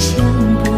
想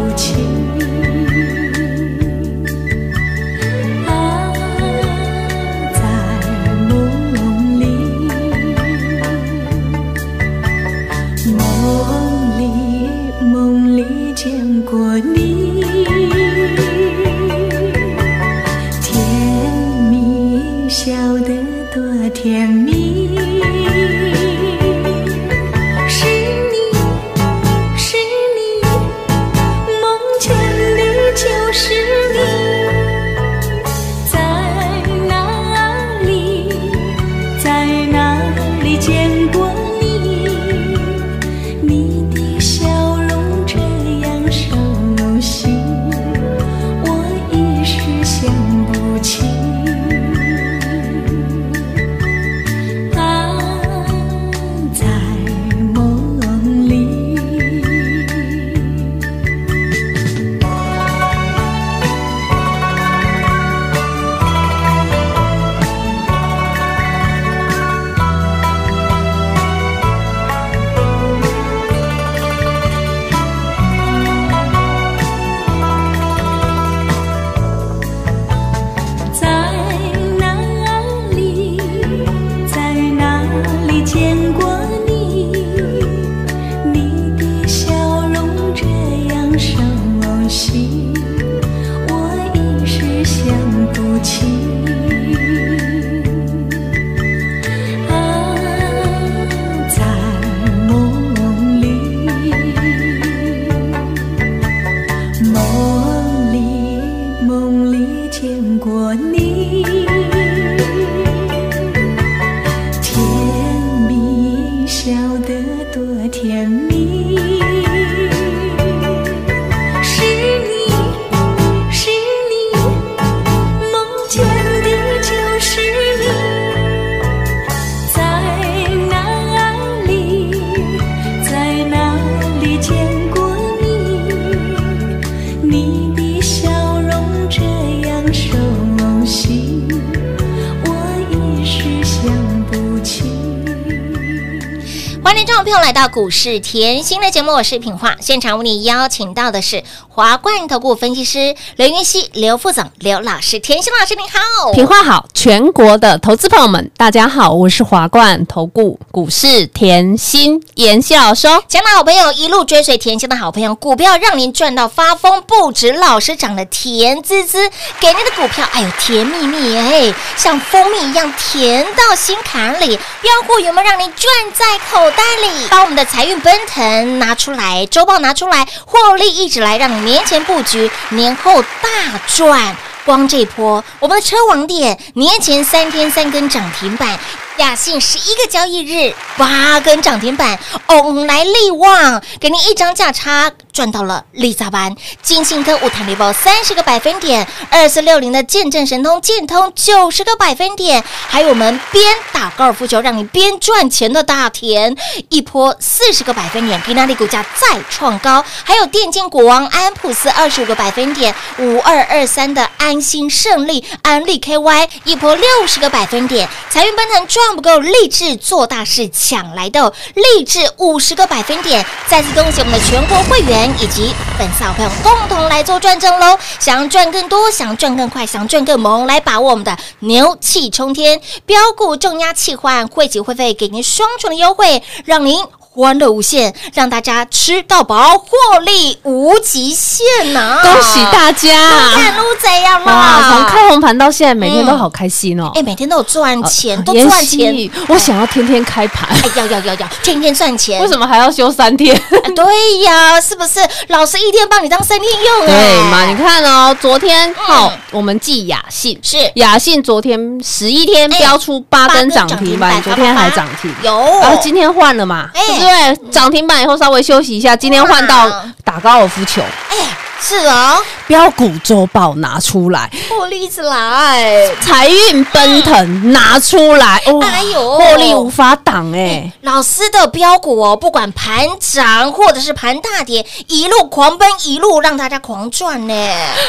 股市甜心的节目，我是品画。现场为你邀请到的是华冠投顾分析师刘云熙、刘副总、刘老师。甜心老师您好，品话好，全国的投资朋友们，大家好，我是华冠投顾股市甜心妍希老师哦。亲爱的好朋友，一路追随甜心的好朋友，股票让您赚到发疯，不止老师长得甜滋滋，给您的股票，哎呦甜蜜蜜哎，像蜂蜜一样甜到心坎里。用户有没有让您赚在口袋里？把我们的财运奔腾拿出来，周报拿出来，获利一直来，让年前布局，年后大赚。光这波，我们的车网点年前三天三根涨停板，雅信十一个交易日八根涨停板，翁来力旺给您一张价差赚到了利扎班，金信科五弹力包三十个百分点，二四六零的见证神通建通九十个百分点，还有我们边打高尔夫球让你边赚钱的大田一波四十个百分点，给那里股价再创高，还有电竞股王安普斯二十五个百分点，五二二三的安心胜利安利 KY 一波六十个百分点，财运奔腾赚不够，励志做大事抢来的励志五十个百分点，再次恭喜我们的全国会员以及粉丝好朋友共同来做转正喽！想要赚更多，想赚更快，想赚更猛，来把握我们的牛气冲天标股重压气换，汇集会费给您双重的优惠，让您。欢乐无限，让大家吃到饱，获利无极限呐、恭喜大家！看路怎样哇，啦？从开红盘到现在，每天都好开心哦。哎、每天都有赚钱，都妍赚钱。我想要天天开盘，哎，要要要要，天天赚钱。为什么还要休三天？啊对呀，是不是？老师一天帮你当三天用、哎对嘛？你看哦，昨天好，我们记雅信是雅信，昨天十一天哎标出八根涨停板，八根涨停板昨天还涨停。有，然后今天换了嘛，哎对？涨停板以后稍微休息一下，今天换到打高尔夫球，哎，是哦，标股周报拿出来，获利一直来，财运奔腾拿出来，哦，哎呦。获利无法挡哎。老师的标股哦，不管盘涨或者是盘大跌，一路狂奔，一路让大家狂赚呢。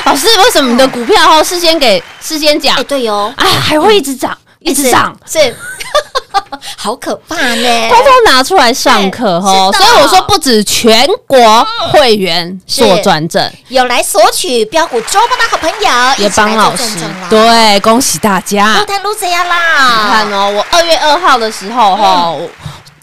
老师，为什么你的股票哦事先给事先讲？哎，，对哦，哎，还会一直涨，一直涨？是，好可怕呢。偷偷拿出来上课哈，是的所以我说不止全国会员做转正，有来索取标股周报的好朋友，也帮老师对，恭喜大家都！谈路怎样你啦？看哦，我二月二号的时候哈，我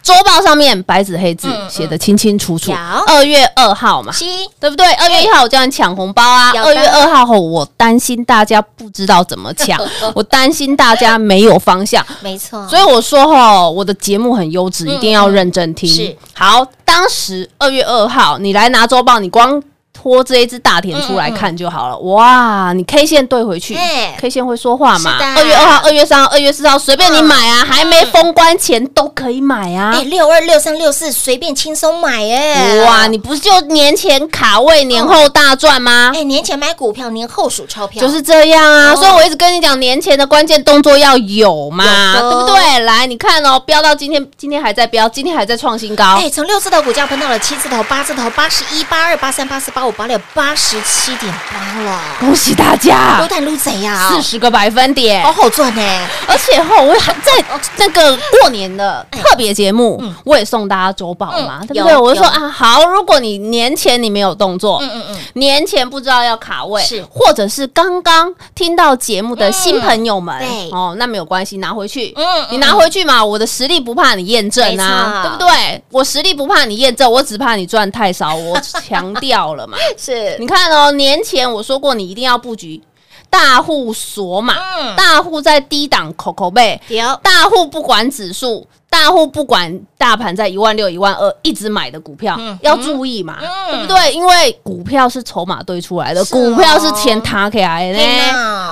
周报上面白纸黑字嗯写的清清楚楚有，二月二号嘛。七。对不对？二月一号我叫你抢红包啊，二月二号后我担心大家不知道怎么抢，我担心大家没有方向，没错，所以我说哈，我的节目很优质，一定要认真听。好，当时二月二号你来拿周报，你光拖这一只大田出来看就好了。哇，你 K 线对回去哎，K 线会说话嘛？二月二号、二月三号、二月四号随便你买啊，还没封关前都可以买啊哎，。六二六三六四随便轻松买哎，哇，你不是就年前卡位，年后大赚吗？哎年前买股票，年后数钞票，就是这样啊，哦所以我一直跟你讲，年前的关键动作要有嘛，对不对？来，你看哦，飙到今天，今天还在飙，今天还在创新高，哎，从六字头股价喷到了七字头、八字头、八十一、八二、八三、八四、八五、八六、八十七点八了。恭喜大家。撸，蛋撸贼呀，四十个百分点。好。好赚呢。而且哈，我还在那个过年的特别节目，我也送大家周报嘛，嗯对不对？我就说啊，好，如果你年前你没有动作，嗯嗯嗯，年前不知道要卡位，是。或者是刚刚听到节目的新朋友们，哦，那没有关系，拿回去，嗯嗯你拿回去嘛，我的实力不怕你验证啊，对不对？我实力不怕你验证，我只怕你赚太少，我强调了嘛。是你看哦，年前我说过，你一定要布局大户锁码，嗯大户在低档口口背，大户不管指数，大户不管大盘在一万六、一万二一直买的股票，嗯要注意嘛，嗯对不对？因为股票是筹码堆出来的，哦股票是钱塔起来的。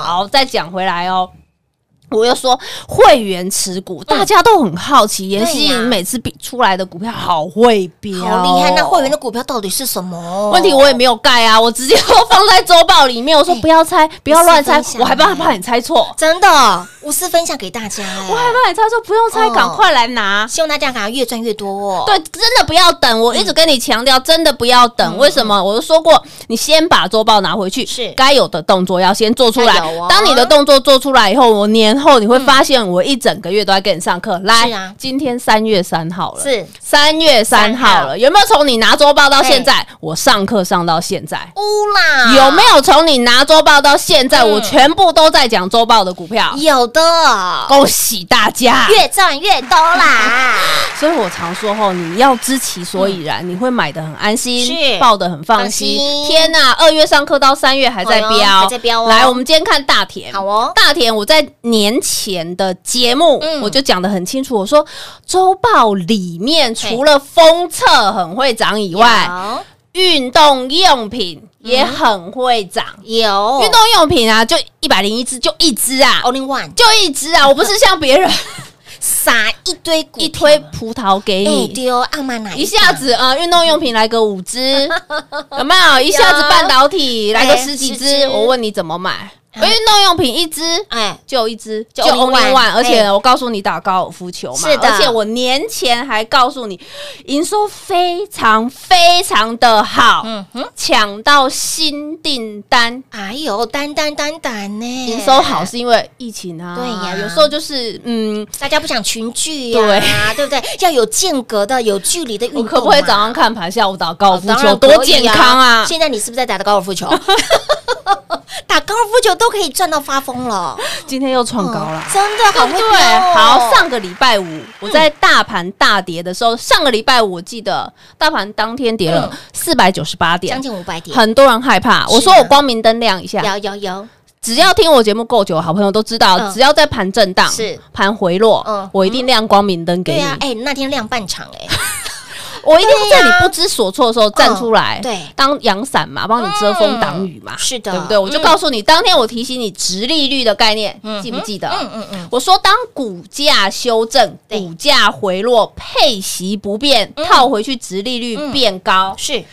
好，再讲回来哦。我又说会员持嗯股，大家都很好奇，妍希对呀你每次比出来的股票好会标，好厉害。那会员的股票到底是什么？问题我也没有盖啊，我直接都放在周报里面。我说哎不要猜，不要乱猜，我还怕怕你猜错，真的我私分享给大家哎，我害怕你猜错，不用猜，哦赶快来拿。希望大家赶快越赚越多哦。对，真的不要等，我一直跟你强调，真的不要等。为什么？我都说过，你先把周报拿回去，是该有的动作要先做出来。当你的动作做出来以后，我年后你会发现，我一整个月都在跟你上课。来啊，今天三月三号了，是。三月三号了，有没有从你拿周报到现在，我上课上到现在？乌啦，有没有从你拿周报到现在，嗯。我全部都在讲周报的股票？有的，恭喜大家！越赚越多啦。所以我常说吼，你要知其所以然，你会买的很安心，是。抱得很放放心。天呐，二月上课到三月还在飙，还在飙哦。来，我们今天看大田。好哦，大田，我在年前的节目、嗯。我就讲的很清楚，我说周报里面除了封测很会涨以外，运动用品也很会涨。有有。运动用品啊，就一百零一只，就一只啊，Only One 就一只啊，我不是像别人 撒一堆一堆葡萄给哎你，丢阿玛奶一下子啊，运动用品来个五只，有没有？一下子半导体来个十几只我问你怎么买？运动用品一只。哎就一只，就就 only only one，one，而且哎我告诉你打高尔夫球嘛，是的而且我年前还告诉你，营收非常非常的好，嗯哼，抢到新订单，哎呦，单单单单呢，营收好是因为疫情啊，对呀有时候就是嗯，大家不想群聚呀，对 对不对？要有间隔的、有距离的运动。我可不可以早上看盘，下午打高尔夫球，多健康啊！现在你是不是在打的高尔夫球？打高尔夫球都可以赚到发疯了。今天又创高了。哦。真的好会对。好，上个礼拜五我在大盘大跌的时候，上个礼拜五我记得大盘当天跌了四百九十八点。将，近五百点，很多人害怕。我说我光明灯亮一下，有有有，只要听我节目够久的好朋友都知道，嗯。只要在盘震荡、是。盘回落嗯，我一定亮光明灯给你。对啊，。哎，那天亮半场哎，我一定会在你不知所措的时候站出来，嗯对。当阳伞嘛，帮你遮风挡雨嘛，是的。对不对？我就嗯告诉你，当天我提醒你直利率的概念，嗯记不记得？嗯嗯嗯，我说，当股价修正、股价回落、配息不变，嗯。套回去，直利率嗯。变高，是，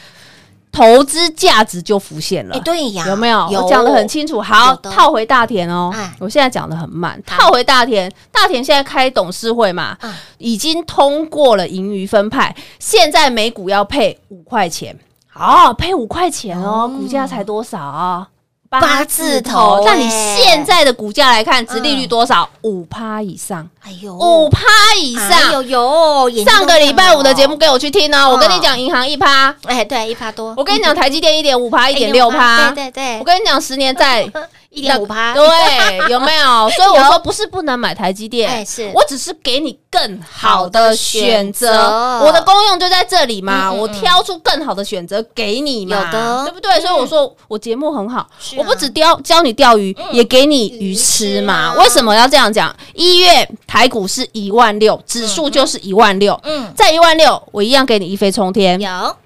投资价值就浮现了。哎，对呀，有没有？有我讲的很清楚。好套回大田哦哎。我现在讲的很慢，套回大田。大田现在开董事会嘛嗯，已经通过了盈余分派，现在每股要配五块钱。哦，配五块钱哦，哦股价才多少啊？八字头那你哎现在的股价来看，殖利率嗯多少？五趴以上，哎呦，五趴以哎上。呦呦，眼睛都上个礼拜五的节目亮给我去听哦，嗯。我跟你讲，银行一趴，了，哎，对，一趴多，我跟你讲，台积电一点五趴，一点六趴，对对对，我跟你讲，十年债 一点五趴，对，有没有？所以我说不是不能买台积电，哎是。我只是给你更好的选择。我的功用就在这里嘛，我挑出更好的选择给你嘛，有的。对不对？所以我说我节目很好，我不只钓教你钓鱼，也给你鱼吃嘛。为什么要这样讲？一月台股是一万六，指数就是一万六。嗯，在一万六，我一样给你一飞冲天，有，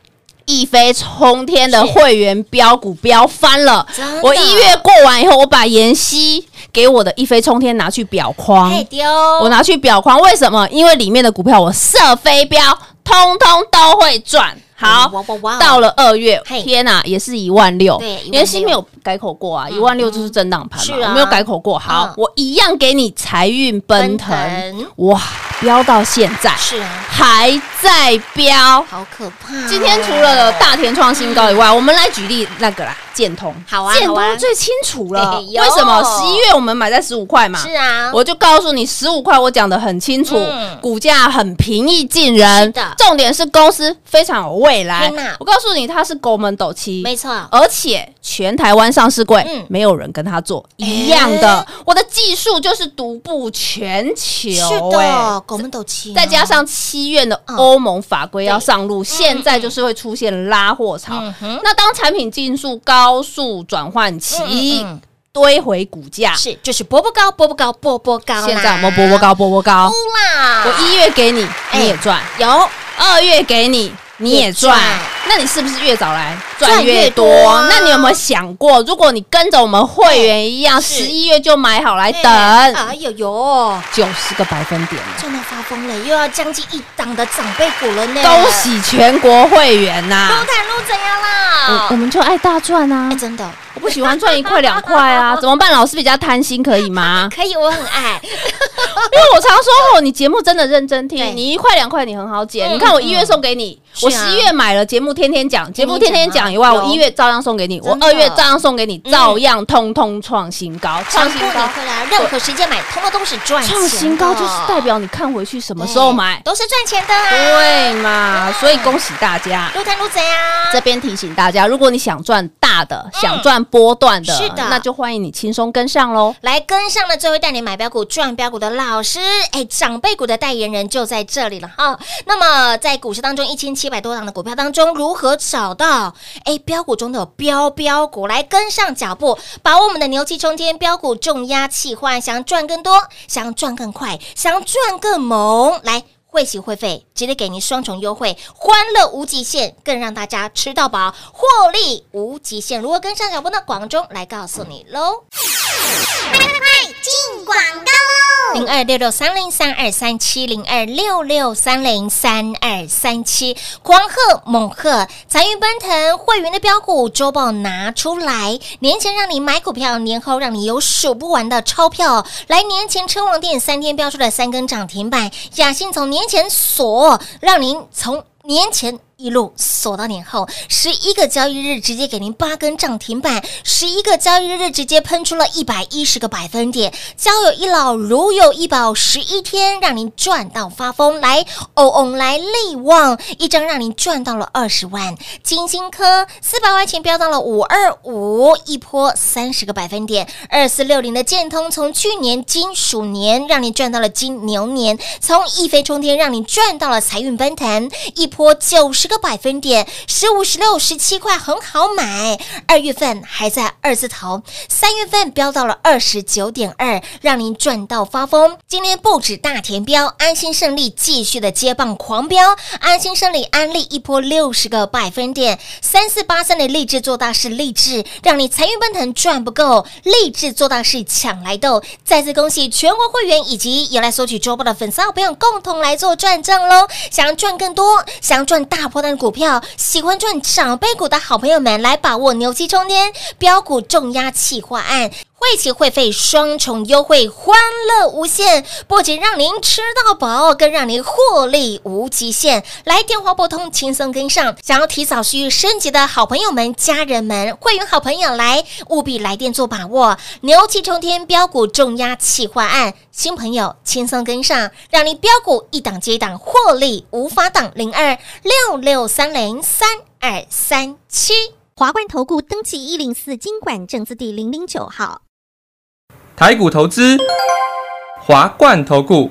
一飞冲天的是。会员标股标翻了。我一月过完以后，我把妍希给我的一飞冲天拿去表框，丢，我拿去表框，为什么？因为里面的股票我射飞镖，通通都会赚。好哇哇哇，到了二月嘿，天呐，也是一万六。对16,000妍希没有改口过啊，一万六就是震荡盘嘛，啊。我没有改口过。好嗯，我一样给你财运奔腾。奔腾，哇，飙到现在是啊，还在飙。好可怕哦。今天除了大田创新高以外，我们来举例那个啦，建通。好啊建通最清楚了。为什么？十一月我们买在十五块嘛。是啊，我就告诉你，十五块我讲的很清楚，嗯股价很平易近人。是的重点是公司非常有未来。我告诉你，它是狗门斗七，没错，而且全台湾上市柜、嗯没有人跟他做一样的。我的技术就是独步全球、是哎的，狗们都七，再加上七月的嗯。欧盟法规要上路，现在就是会出现拉货潮。那当产品进入高速转换期，堆回股价，是就是波波高，波波高，波波高，现在有没有波波高？波波高？啦，我一月给你，哎你也赚；有。二月给你，你也赚。那你是不是越早来赚赚越越多？那你有没有想过，如果你跟着我们会员一样，十一月就买好来哎等哎呦呦，九十个百分点了？赚到发疯了，又要将近一档的长辈股了呢，恭喜全国会员呐！陆坦路怎样啦？我我们就爱大赚啊哎，！真的我不喜欢赚一块两块啊，怎么办？老师比较贪心，可以吗？可以，我很爱，因为我常说哦，你节目真的认真对听，你一块两块你很好捡。嗯你看我一月送给你，我十一月买了节目天天讲，节目天天讲以外，我一月照样送给你，我二月照样送给你，嗯照样通通创新高，创新高。回来，任何时间买，通通都是赚钱，创新高就是代表你看回去什么时候买，都是赚钱的啊。对嘛？所以恭喜大家。陆坦路怎样？这边提醒大家，如果你想赚大的，想赚波段的，是的那就欢迎你轻松跟上喽。来跟上了最会带你买标股赚标股的老师，哎，长辈股的代言人就在这里了哈。那么在股市当中，一千七七百多档的股票当中，如何找到哎标股中的标标股，来跟上脚步，把我们的牛气冲天标股重压气换，想赚更多，想赚更快，想赚更猛，来。会息会费，直接给您双重优惠，欢乐无极限，更让大家吃到饱，获利无极限。如何跟上脚步呢？广中来告诉你喽，拜拜，进广告喽。零二六六三零三二三七零二六六三零三二三七，狂贺猛贺，财运奔腾，会员的标股周报拿出来，年前让你买股票，年后让你有数不完的钞票。来年前车王店三天标出了三根涨停板，雅信从年前锁，让您从年前。一路锁到年后，十一个交易日直接给您八根涨停板，十一个交易日直接喷出了一百一十个百分点，交有一老如有一宝，十一天让您赚到发疯，来哦哦来力旺，一张让您赚到了二十万，金星科四百块钱飙到了五二五，一波三十个百分点，二四六零的建通从去年金鼠年让你赚到了金牛年，从一飞冲天让你赚到了财运奔腾，一波九十个百分点，十五、十六、十七块很好买。二月份还在二字头，三月份飙到了二十九点二，让您赚到发疯。今天不止大田标，安心胜利继续的接棒狂飙，安心胜利安利一波六十个百分点，三四八三的励志做大事，励志让你财运奔腾赚不够，励志做大事抢来斗。再次恭喜全国会员以及有来索取周报的粉丝好朋友共同来做转账喽！想要赚更多，想要赚大破蛋股票，喜欢赚长辈股的好朋友们，来把握牛气冲天标股重压企划案。会期会费双重优惠，欢乐无限，不仅让您吃到饱，更让您获利无极限。来电话拨通，轻松跟上。想要提早续升级的好朋友们、家人们、会员好朋友来，务必来电做把握。牛气冲天标股重压企划案，新朋友轻松跟上，让你标股一档接一档，获利无法挡。零二六六三零三二三七。华冠投顾登记一零四经管证字第零零九号。台股投资，华冠投顾。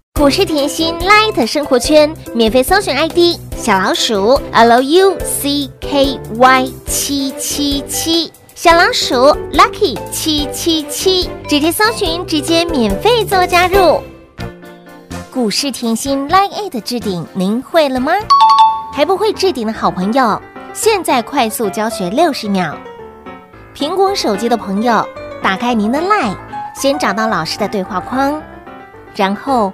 股市甜心 Light 生活圈免费搜寻 ID 小老鼠 Lucky 七七七，小老鼠 Lucky 七七七，直接搜寻，直接免费做加入。股市甜心 Light 置顶，您会了吗？还不会置顶的好朋友，现在快速教学六十秒。苹果手机的朋友，打开您的 Light，先找到老师的对话框，然后。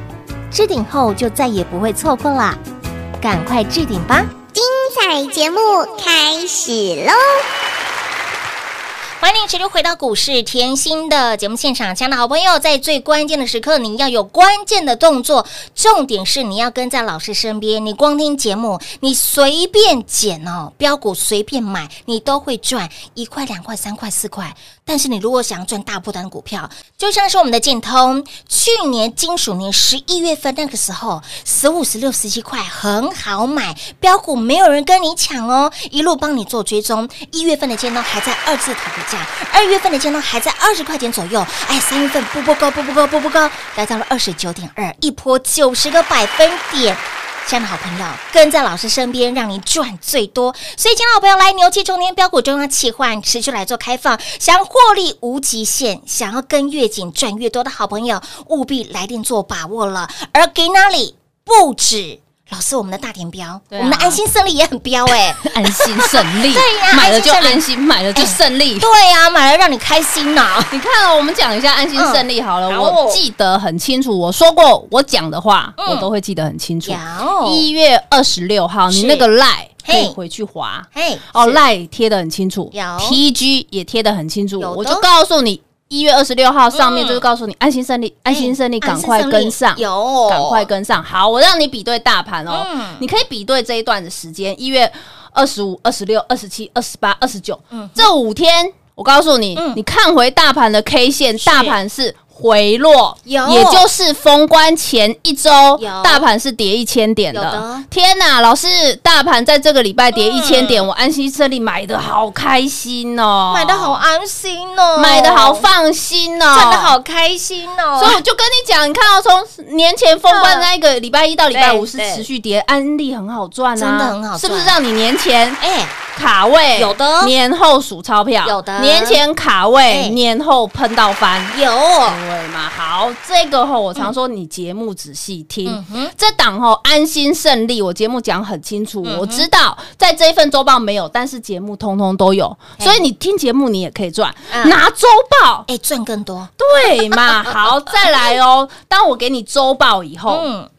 置顶后就再也不会错过啦，赶快置顶吧！精彩节目开始喽！欢迎持续回到股市甜心的节目现场，亲爱的好朋友，在最关键的时刻，你要有关键的动作，重点是你要跟在老师身边。你光听节目，你随便捡哦，标股随便买，你都会赚一块、两块、三块、四块。但是你如果想要赚大波段股票，就像是我们的建通，去年金属年十一月份那个时候，十五、十六、十七块很好买，标股没有人跟你抢哦，一路帮你做追踪。一月份的建通还在二字头的价，二月份的建通还在二十块钱左右，哎，三月份步步高，步步高，步步高，来到了二十九点二，一波九十个百分点。亲爱的好朋友，跟在老师身边，让你赚最多。所以，亲爱的好朋友，来牛气冲天标股中央企换持续来做开放，想要获利无极限，想要跟越紧赚越多的好朋友，务必来电做把握了。而给哪里不止。老师，我们的大田标，我们的安心胜利也很标哎，安心胜利，对呀，买了就安心，买了就胜利，对呀，买了让你开心呐。你看哦，我们讲一下安心胜利好了，我记得很清楚，我说过我讲的话，我都会记得很清楚。一月二十六号，你那个赖可以回去划，嘿，哦赖贴的很清楚，有。T G 也贴的很清楚，我就告诉你。一月二十六号上面就是告诉你安心胜利，安心胜利，赶快跟上，有。赶快跟上。好，我让你比对大盘哦，嗯。你可以比对这一段的时间，一月二十五、二十六、二十七、二十八、二十九，这五天，我告诉你，嗯。你看回大盘的 K 线，大盘是。回落，有。也就是封关前一周，大盘是跌一千点的。的。天哪，老师，大盘在这个礼拜跌嗯。一千点，我安心这里买的好开心哦，买的好安心哦，买的好放心哦，赚的好开心哦，所以我就跟你讲，你看到从年前封关那一个礼拜一到礼拜五是持续跌，安利很好赚啊，真的很好赚。是不是让你年前哎，卡位有的。年后数钞票，有的。年前卡哎。位，年后喷到翻。有对嘛？好，这个吼，我常说你节目仔细听，这档吼安心胜利，我节目讲很清楚，我知道在这一份周报没有，但是节目通通都有，所以你听节目你也可以赚，嗯拿周报哎赚更多，对嘛？好，再来哦。当我给你周报以后，嗯，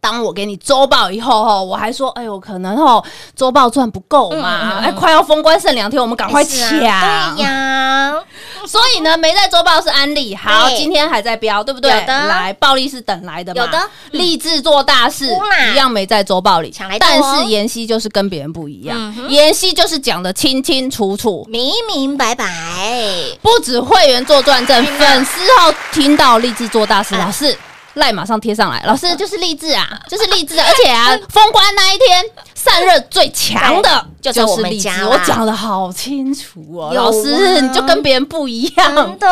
当我给你周报以后，吼，我还说，哎呦，可能吼周报赚不够嘛，哎，快要封关剩两天，我们赶快抢。对呀，所以呢，没在周报是安利，好，今天还在标，对不对？有的。来，暴利是等来的嘛，有的。立志做大事一样没在周报里抢来，哦。但是妍希就是跟别人不一样妍希就是讲的清清楚楚，明明白白，不止会员做转正，粉丝号听到立志做大事，啊老师。赖马上贴上来，老师 就是励志啊，就是励志啊，而且啊，封关那一天散热最强的就是我们家我讲的好清楚哦，啊老师你就跟别人不一样。真，的。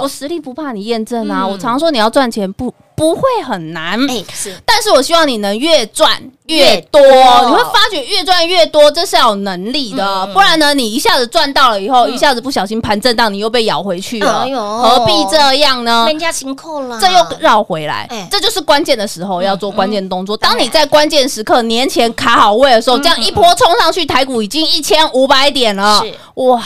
我，实力不怕你验证啊，嗯。我常说你要赚钱不不会很难，哎是。但是我希望你能越赚越多，你会发觉越赚越多，这是要有能力的，嗯。不然呢，你一下子赚到了以后，一下子不小心盘震荡，你又被咬回去了，哎何必这样呢？人家了，这又绕回来哎，这就是关键的时候要做关键动作。当你在关键时刻年前卡好位的时候，这样一波冲上去，台股已经一千五百点了，哇！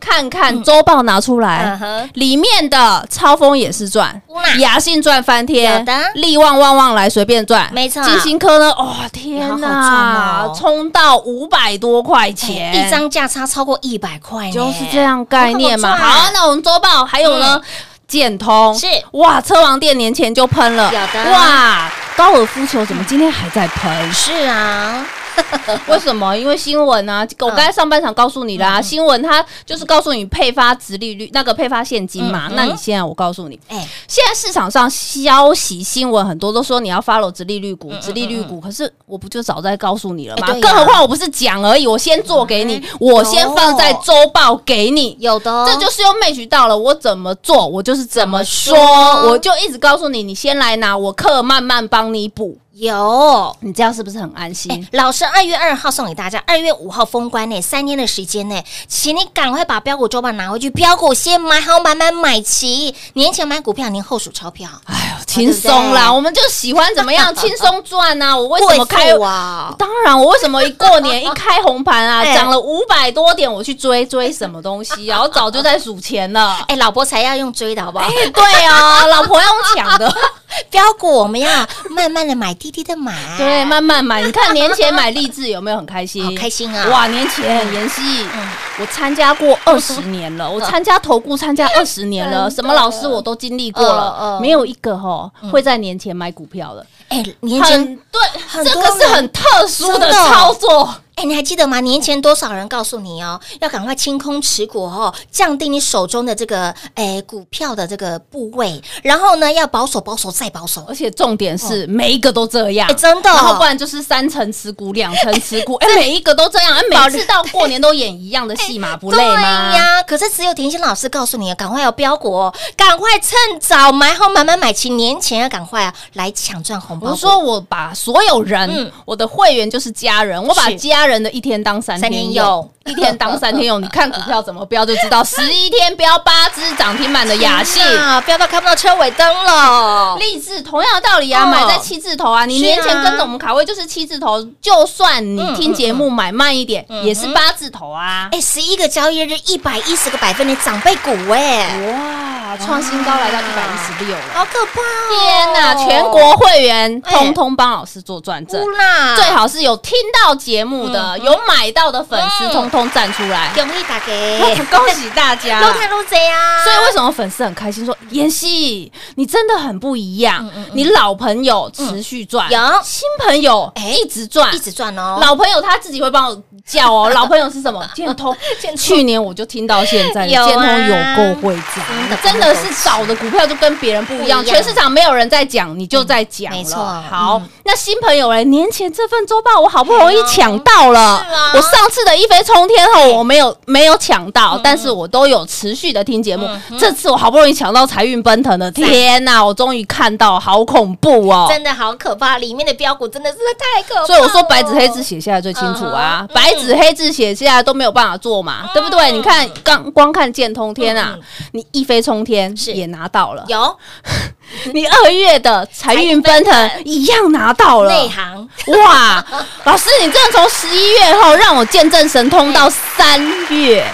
看看周报拿出来里面的超风也是赚哇，雅信赚翻天的，力旺旺旺来随便赚，没错。金星科呢，哇天哪好赚哦，冲到五百多块钱，哎一张价差超过一百块，就是这样概念嘛。好那我们周报还有呢，建通。是。哇，车王店年前就喷了，有的。哇，高尔夫球怎么今天还在喷？是啊，为什么？因为新闻啊，我刚才上半场告诉你嗯啦，新闻它就是告诉你配发值利率那个配发现金嘛嗯。那你现在我告诉你，哎，现在市场上消息新闻很多都说你要 follow 直利率股，嗯直利率股，可是我不就早在告诉你了吗？更何况我不是讲而已，我先做给你，我先放在周报给你。有。的。哦，这就是用 match 到了，我怎么做，我就是怎么说，怎么说。我就一直告诉你，你先来拿，我课慢慢帮你补，有。你这样是不是很安心？哎，老师，二月二号送给大家，二月五号封关呢，三天的时间呢，请你赶快把标股周报拿回去，标股先买好买买买齐，年前买股票，年后数钞票，哎呦，轻松啦，我们就喜欢怎么样轻松赚呐。我为什么开？当然，我为什么一过年一开红盘啊，哎涨了五百多点，我去追追什么东西啊？我早就在数钱了。哎，老婆才要用追的好不好？哎，对啊，老婆要用抢的，标股我们要慢慢的买，滴滴的买，对，慢慢买。你看年前买励志有没有很开心？好开心啊哇，年前妍希，我参加过二十年了，我参加投顾参加二十年了，什么老师我都经历过嗯了，嗯没有一个吼会在年前买股票的。哎，年前很对，这个是很特殊的操作。哎，你还记得吗？年前多少人告诉你哦，要赶快清空持股哦，降低你手中的这个哎股票的这个部位，然后呢要保守、保守再保守。而且重点是每一个都这样哎，，真的哦，然后不然就是三层持股、两层持股，哎，每一个都这样，哎，每次到过年都演一样的戏码，不累对吗？呀，可是只有甜心老师告诉你，赶快要标股哦，赶快趁早买好买买买齐，年前要赶快啊来抢赚红包股。我说，我把所有人，嗯我的会员就是家人，我把家人人的一天当三天用，一天当三天用。你看股票怎么标就知道，十一天标八只涨停板的雅信。啊，标到看不到车尾灯了。励志同样的道理啊，哦买在七字头啊，你年前跟着我们卡位就是七字头，就算你听节目买慢一点，也是八字头啊。哎，十一个交易日，一百一十个百分点长辈股哎，哇，创新高来到一百一十六了！好可怕哦！天哪，全国会员哎通通帮老师做转正最好是有听到节目的、有买到的粉丝，通通通站出来，恭喜大家，恭喜大家。啦！撸看撸贼啊！所以为什么粉丝很开心？说妍希，你真的很不一样，你老朋友持续赚，嗯。有。新朋友哎一直赚，一直赚哦？老朋友他自己会帮我叫哦，老朋友是什么？建通，去年我就听到现在，建通有够会涨，真的是找的股票就跟别人不一样，全市场没有人在讲，你就在讲了。没错。好嗯，那新朋友嘞，年前这份周报我好不容易抢到了。我上次的一飞冲天后我没有没有抢到，但是我都有持续的听节目，这次我好不容易抢到财运奔腾的，天哪，我终于看到，好恐怖哦！真的好可怕，里面的标股真的是太可怕。所以我说白纸黑字写下来最清楚啊嗯，白纸黑字写下来都没有办法做嘛，对不对？你看刚光看见通天啊，你一飞冲天是。也拿到了，有 你二月的财运奔腾一样拿到了。内。行，哇，老师，你真的从十一月后让我见证神通到三月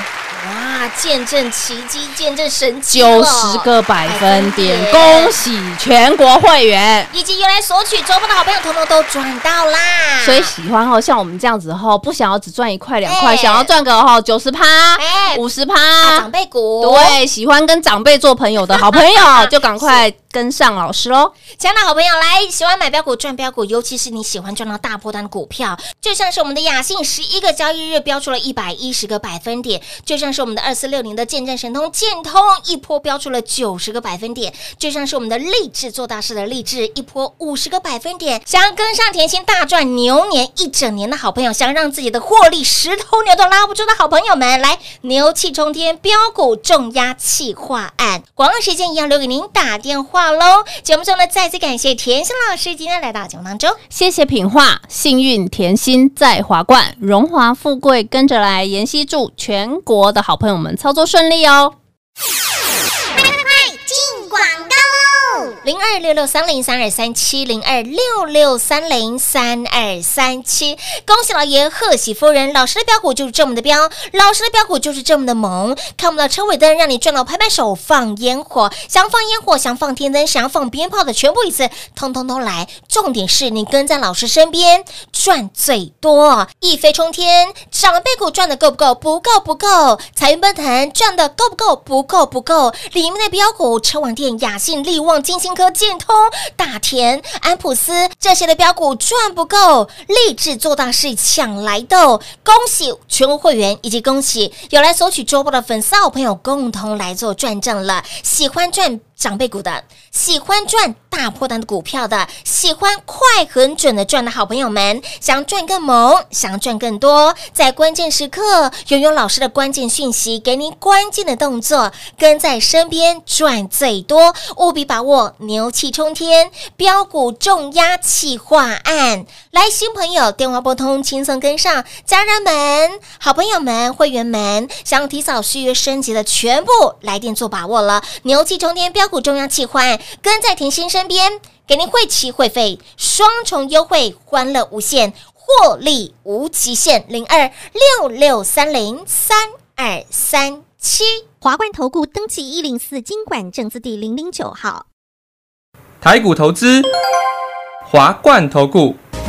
哇，见证奇迹，见证神迹九，十个百分点，分点恭喜全国会员！以及原来索取周报的好朋友，统统都赚到啦。所以喜欢哦，像我们这样子哈，不想要只赚一块两块，哎想要赚个哈九十趴哎、五十啊趴长，辈股，对，喜欢跟长辈做朋友的好朋友，就赶快跟上老师喽。亲爱的好朋友，来喜欢买标股赚标股，尤其是你喜欢赚到大波段的股票，就像是我们的雅信，十一个交易日标出了一百一十个百分点；就像是我们的二四六零的见证神通建通，一波标出了九十个百分点；就像是我们的励志做大事的励志，一波五十个百分点。想要跟上甜心大赚牛年一整年的好朋友，想让自己的获利十头牛都拉不住的好朋友们，来牛气冲天，标股重压气化案，广告时间一样留给您打电话喽。节目中呢，再次感谢甜心老师今天来到节目当中。谢谢品画，幸运甜心在华冠，荣华富贵跟着来。妍希祝全国的好朋友们操作顺利哦。快进广告喽！零二六六三零三二三七零二六六三零三二三七，恭喜老爷，贺喜夫人！老师的标股就是这么的标，老师的标股就是这么的猛，看不到车尾灯，让你赚到拍拍手放烟火，想放烟火，想放天灯，想要放鞭炮的，全部一次，通通都来。重点是你跟在老师身边，赚最多，一飞冲天，长辈股赚的够不够？不够，不够。财运奔腾赚的够不够？不够，不够。里面的标股，车网店、雅信、利旺、金星科、建通、大田、安普斯这些的标股赚不够，立志做大事抢来的。恭喜全国会员，以及恭喜有来索取周报的粉丝好朋友，共同来做转正了。喜欢赚长辈股的，喜欢赚大破单的股票的，喜欢快很准的赚的好朋友们，想赚更猛，想赚更多，在关键时刻拥有老师的关键讯息，给您关键的动作，跟在身边赚最多，务必把握牛气冲天，标股重压企划案。来，新朋友电话拨通，轻松跟上，家人们、好朋友们、会员们，想提早续约升级的，全部来电做把握了。牛气冲天，标股中央企划案，跟在甜心身边，给您会期会费双重优惠，欢乐无限，获利无极限。零二六六三零三二三七。华冠投顾登记一零四经管证字第零零九号。台股投资，华冠投顾。